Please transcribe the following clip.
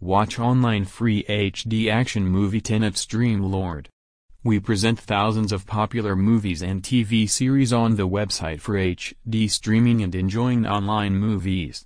Watch online free HD action movie Tenet Stream Lord. We present thousands of popular movies and TV series on the website for HD streaming and enjoying online movies.